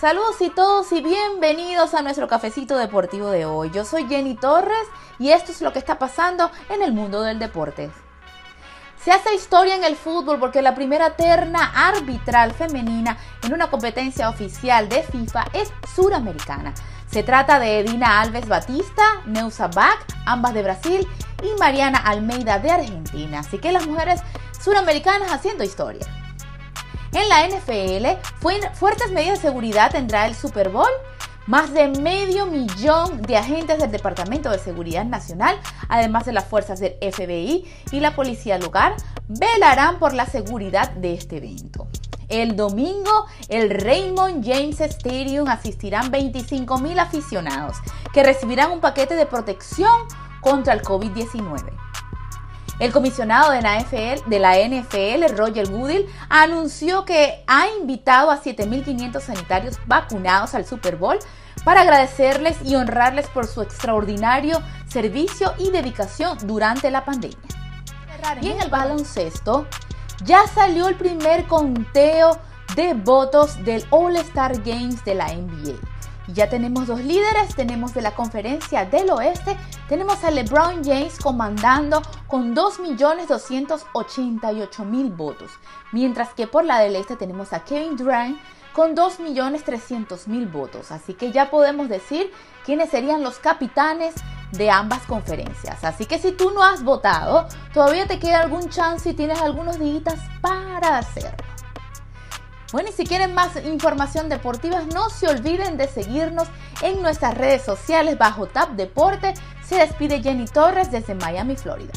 Saludos y todos y bienvenidos a nuestro cafecito deportivo de hoy. Yo soy Jenny Torres y esto es lo que está pasando en el mundo del deporte. Se hace historia en el fútbol porque la primera terna arbitral femenina en una competencia oficial de FIFA es suramericana. Se trata de Edina Alves Batista, Neusa Bach, ambas de Brasil, y Mariana Almeida de Argentina. Así que las mujeres suramericanas haciendo historia. En la NFL, fuertes medidas de seguridad tendrá el Super Bowl. Más de medio millón de agentes del Departamento de Seguridad Nacional, además de las fuerzas del FBI y la policía local, velarán por la seguridad de este evento. El domingo, el Raymond James Stadium asistirán 25 mil aficionados que recibirán un paquete de protección contra el COVID-19. El comisionado de la, NFL, de la NFL, Roger Goodell, anunció que ha invitado a 7.500 sanitarios vacunados al Super Bowl para agradecerles y honrarles por su extraordinario servicio y dedicación durante la pandemia. Y en el baloncesto, ya salió el primer conteo de votos del All Star Games de la NBA. Ya tenemos dos líderes, tenemos de la conferencia del oeste, tenemos a LeBron James comandando con 2.288.000 votos, mientras que por la del este tenemos a Kevin Durant con 2.300.000 votos. Así que ya podemos decir quiénes serían los capitanes de ambas conferencias. Así que si tú no has votado, todavía te queda algún chance y tienes algunos días para hacerlo. Bueno, y si quieren más información deportiva, no se olviden de seguirnos en nuestras redes sociales bajo Tap Deporte. Se despide Jenny Torres desde Miami, Florida.